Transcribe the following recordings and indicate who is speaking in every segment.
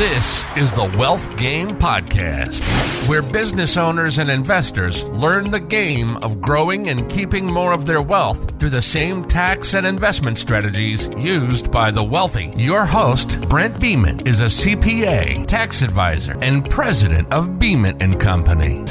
Speaker 1: This is the Wealth Game Podcast, where business owners and investors learn the game of growing and keeping more of their wealth through the same tax and investment strategies used by the wealthy. Your host, Brent Beeman, is a CPA, tax advisor, and president of Beeman and Company.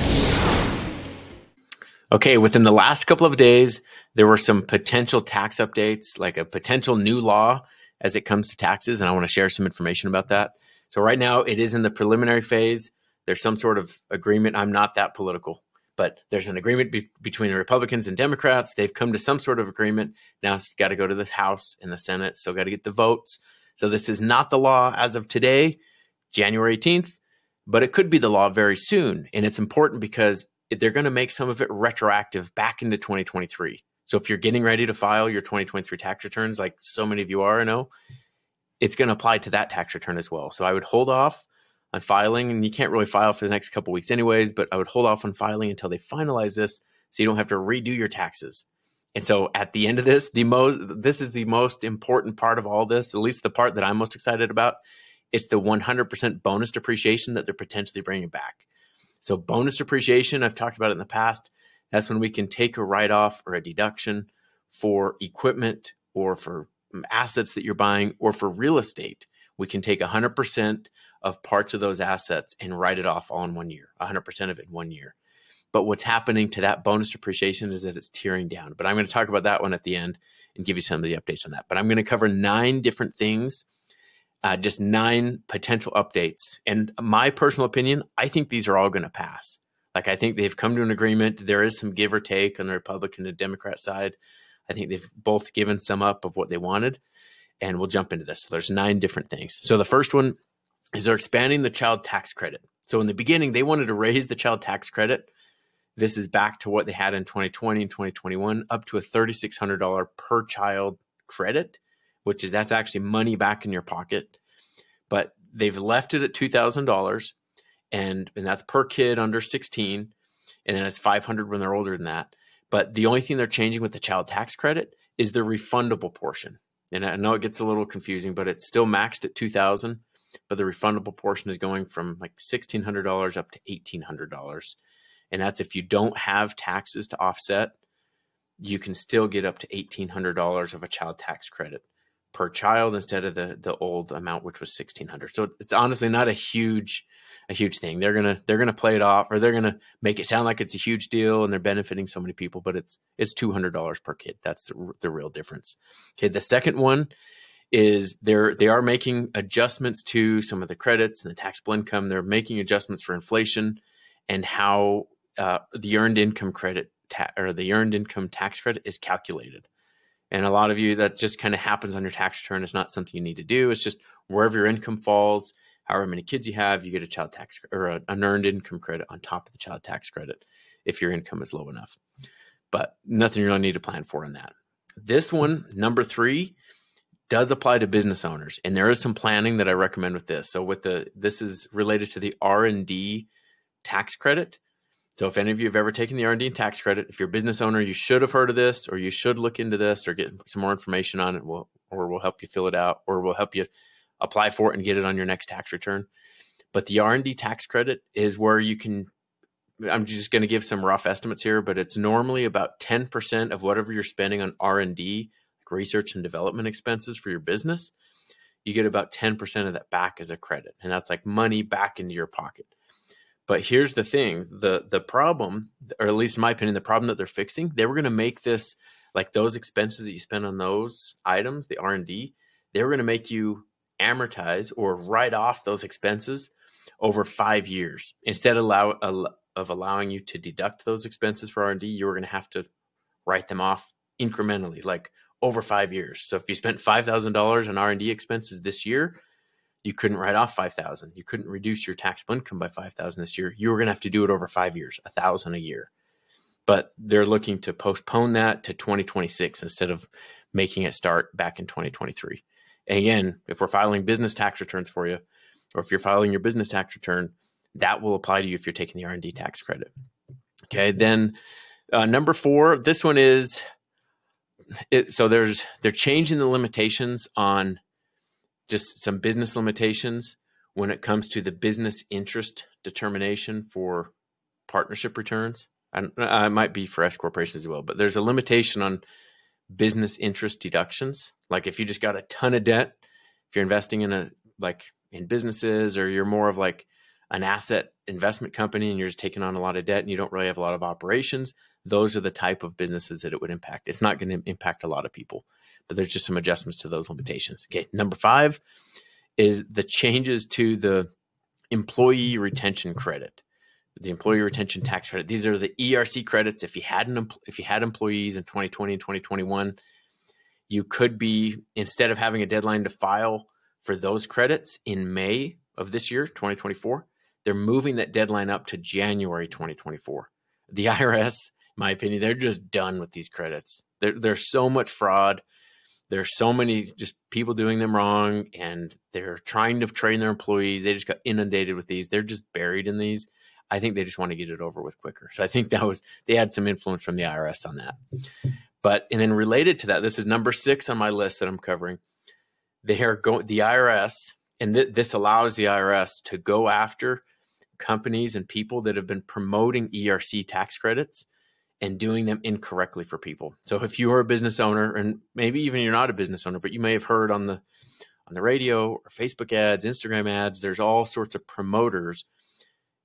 Speaker 2: Okay, within the last couple of days, there were some potential tax updates, like a potential new law as it comes to taxes, and I want to share some information about that. So right now it is in the preliminary phase. There's some sort of agreement. I'm not that political, but there's an agreement be- between the Republicans and Democrats. They've come to some sort of agreement. Now it's got to go to the House and the Senate. So got to get the votes. So this is not the law as of today, January 18th, but it could be the law very soon. And it's important because they're going to make some of it retroactive back into 2023. So if you're getting ready to file your 2023 tax returns, like so many of you are, I know, it's going to apply to that tax return as well. So I would hold off on filing, and you can't really file for the next couple weeks anyways, but I would hold off on filing until they finalize this so you don't have to redo your taxes. And so at the end of this, the most this is the most important part of all this, at least the part that I'm most excited about. It's the 100% bonus depreciation that they're potentially bringing back. So bonus depreciation, I've talked about it in the past. That's when we can take a write off or a deduction for equipment or for assets that you're buying or for real estate, we can take 100% of parts of those assets and write it off all in one year, 100% of it in one year. But what's happening to that bonus depreciation is that it's tearing down. But I'm going to talk about that one at the end and give you some of the updates on that. But I'm going to cover nine different things, uh, just nine potential updates. And my personal opinion, I think these are all going to pass. Like, I think they've come to an agreement. There is some give or take on the Republican and Democrat side I think they've both given some up of what they wanted. And we'll jump into this. So there's nine different things. So the first one is they're expanding the child tax credit. So in the beginning, they wanted to raise the child tax credit. This is back to what they had in 2020 and 2021, up to a $3,600 per child credit, which is that's actually money back in your pocket. But they've left it at $2,000 and, and that's per kid under 16. And then it's 500 when they're older than that. But the only thing they're changing with the child tax credit is the refundable portion. And I know it gets a little confusing, but it's still maxed at 2000 but the refundable portion is going from like $1600 up to $1800 and that's if you don't have taxes to offset you can still get up to $1800 of a child tax credit per child instead of the the old amount which was 1600 so it's honestly not a huge a huge thing. They're gonna they're gonna play it off, or they're gonna make it sound like it's a huge deal, and they're benefiting so many people. But it's it's two hundred dollars per kid. That's the the real difference. Okay, the second one is they're they are making adjustments to some of the credits and the taxable income. They're making adjustments for inflation and how uh, the earned income credit ta- or the earned income tax credit is calculated. And a lot of you that just kind of happens on your tax return. It's not something you need to do. It's just wherever your income falls however many kids you have, you get a child tax or an earned income credit on top of the child tax credit if your income is low enough. But nothing you really need to plan for in that. This one, number three, does apply to business owners, and there is some planning that I recommend with this. So, with the this is related to the R and D tax credit. So, if any of you have ever taken the R and D tax credit, if you're a business owner, you should have heard of this, or you should look into this, or get some more information on it. We'll, or we'll help you fill it out, or we'll help you apply for it and get it on your next tax return. But the R&D tax credit is where you can I'm just going to give some rough estimates here, but it's normally about 10% of whatever you're spending on R&D, like research and development expenses for your business. You get about 10% of that back as a credit, and that's like money back into your pocket. But here's the thing, the the problem, or at least in my opinion, the problem that they're fixing, they were going to make this like those expenses that you spend on those items, the R&D, they were going to make you amortize or write off those expenses over five years. Instead of, allow, of allowing you to deduct those expenses for r&d you were going to have to write them off incrementally like over five years. So if you spent $5000 on r&d expenses this year you couldn't write off 5000 you couldn't reduce your taxable income by 5000 this year. You were going to have to do it over five years a thousand a year. But they're looking to postpone that to 2026 instead of making it start back in 2023 and again, if we're filing business tax returns for you, or if you're filing your business tax return, that will apply to you if you're taking the R&D tax credit. Okay, then uh, number four, this one is it, so there's they're changing the limitations on just some business limitations when it comes to the business interest determination for partnership returns. I, I might be for S corporations as well, but there's a limitation on business interest deductions. Like if you just got a ton of debt, if you're investing in a like in businesses or you're more of like an asset investment company and you're just taking on a lot of debt and you don't really have a lot of operations, those are the type of businesses that it would impact. It's not going to impact a lot of people, but there's just some adjustments to those limitations. Okay, number five is the changes to the employee retention credit, the employee retention tax credit. These are the ERC credits. If you had an if you had employees in 2020 and 2021, you could be instead of having a deadline to file for those credits in May of this year, 2024, they're moving that deadline up to January 2024. The IRS my opinion. They're just done with these credits. There, there's so much fraud. There's so many just people doing them wrong, and they're trying to train their employees. They just got inundated with these. They're just buried in these. I think they just want to get it over with quicker. So I think that was they had some influence from the IRS on that. But and then related to that, this is number six on my list that I'm covering. They are going the IRS, and th- this allows the IRS to go after companies and people that have been promoting ERC tax credits and doing them incorrectly for people. So if you are a business owner and maybe even you're not a business owner, but you may have heard on the on the radio or Facebook ads, Instagram ads, there's all sorts of promoters,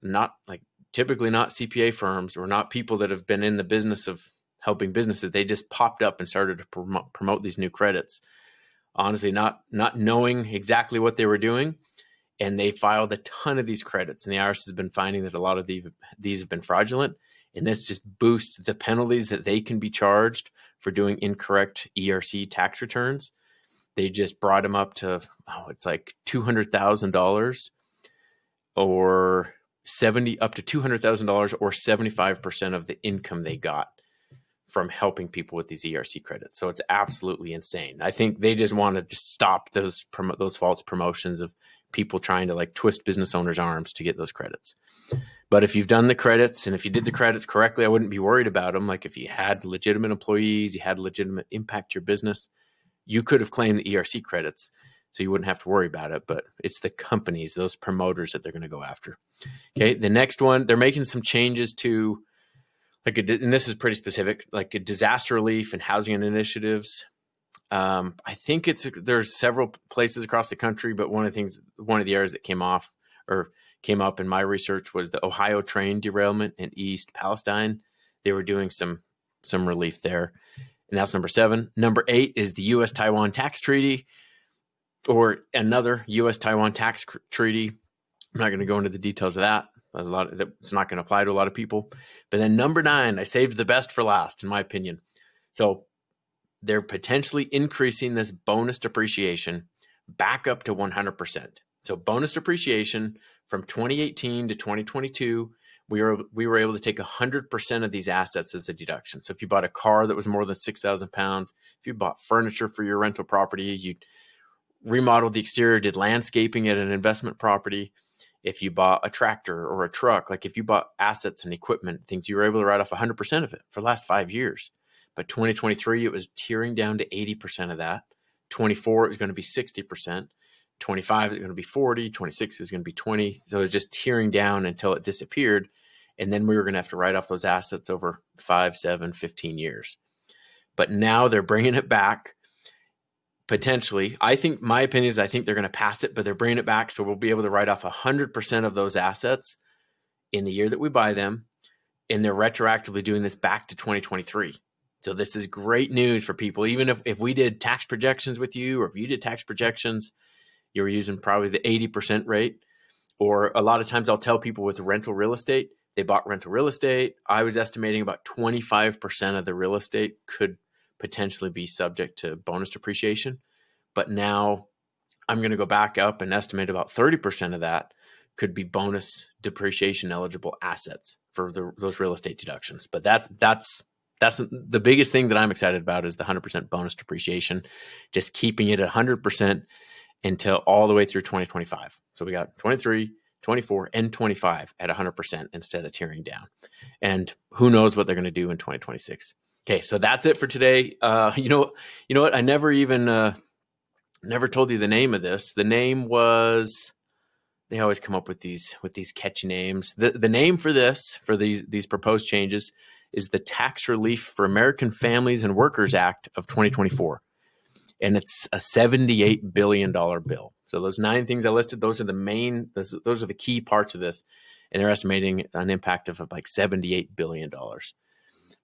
Speaker 2: not like typically not CPA firms or not people that have been in the business of helping businesses. They just popped up and started to promote, promote these new credits. Honestly, not not knowing exactly what they were doing, and they filed a ton of these credits. And the IRS has been finding that a lot of these these have been fraudulent and this just boosts the penalties that they can be charged for doing incorrect ERC tax returns. They just brought them up to oh, it's like two hundred thousand dollars, or seventy up to two hundred thousand dollars, or seventy five percent of the income they got from helping people with these ERC credits. So it's absolutely insane. I think they just want to stop those those false promotions of people trying to like twist business owners' arms to get those credits. But if you've done the credits and if you did the credits correctly, I wouldn't be worried about them. Like if you had legitimate employees, you had legitimate impact your business, you could have claimed the ERC credits. So you wouldn't have to worry about it. But it's the companies, those promoters that they're going to go after. Okay. The next one, they're making some changes to like, a, and this is pretty specific, like a disaster relief and housing initiatives. Um, I think it's there's several places across the country, but one of the things, one of the areas that came off or came up in my research was the Ohio train derailment in East Palestine. They were doing some some relief there. And that's number seven. Number eight is the U.S. Taiwan tax treaty, or another U.S. Taiwan tax cr- treaty. I'm not going to go into the details of that. A lot of, it's not going to apply to a lot of people. But then number nine, I saved the best for last, in my opinion. So they're potentially increasing this bonus depreciation back up to 100%. So bonus depreciation from 2018 to 2022, we were we were able to take 100% of these assets as a deduction. So if you bought a car that was more than 6,000 pounds, if you bought furniture for your rental property, you remodeled the exterior, did landscaping at an investment property. If you bought a tractor or a truck, like if you bought assets and equipment, things you were able to write off 100% of it for the last five years. But 2023, it was tearing down to 80% of that. 24, it was going to be 60%. 25 is going to be 40, 26 is going to be 20. So it was just tearing down until it disappeared. And then we were going to have to write off those assets over five, seven, 15 years. But now they're bringing it back potentially. I think my opinion is I think they're going to pass it, but they're bringing it back. So we'll be able to write off 100% of those assets in the year that we buy them. And they're retroactively doing this back to 2023. So this is great news for people. Even if, if we did tax projections with you or if you did tax projections you were using probably the 80% rate. Or a lot of times I'll tell people with rental real estate, they bought rental real estate. I was estimating about 25% of the real estate could potentially be subject to bonus depreciation. But now I'm going to go back up and estimate about 30% of that could be bonus depreciation eligible assets for the, those real estate deductions. But that's that's that's the biggest thing that I'm excited about is the 100% bonus depreciation, just keeping it at 100% until all the way through 2025. So we got 23, 24, and 25 at 100% instead of tearing down. And who knows what they're going to do in 2026. Okay, so that's it for today. Uh, you know, you know what? I never even uh, never told you the name of this. The name was they always come up with these with these catchy names. The the name for this for these these proposed changes is the Tax Relief for American Families and Workers Act of 2024. And it's a $78 billion bill. So those nine things I listed, those are the main, those, those are the key parts of this. And they're estimating an impact of like $78 billion.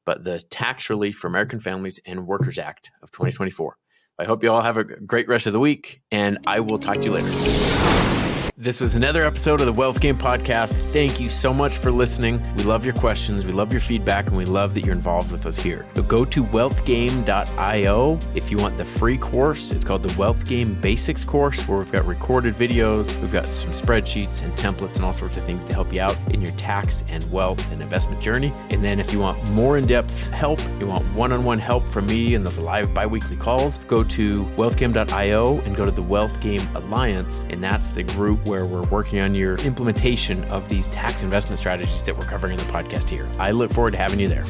Speaker 2: But the Tax Relief for American Families and Workers Act of 2024. I hope you all have a great rest of the week, and I will talk to you later. This was another episode of the Wealth Game Podcast. Thank you so much for listening. We love your questions, we love your feedback, and we love that you're involved with us here. So go to wealthgame.io if you want the free course. It's called the Wealth Game Basics course, where we've got recorded videos, we've got some spreadsheets and templates and all sorts of things to help you out in your tax and wealth and investment journey. And then if you want more in depth help, you want one on one help from me and the live bi weekly calls, go to wealthgame.io and go to the Wealth Game Alliance. And that's the group where we're working on your implementation of these tax investment strategies that we're covering in the podcast here. I look forward to having you there.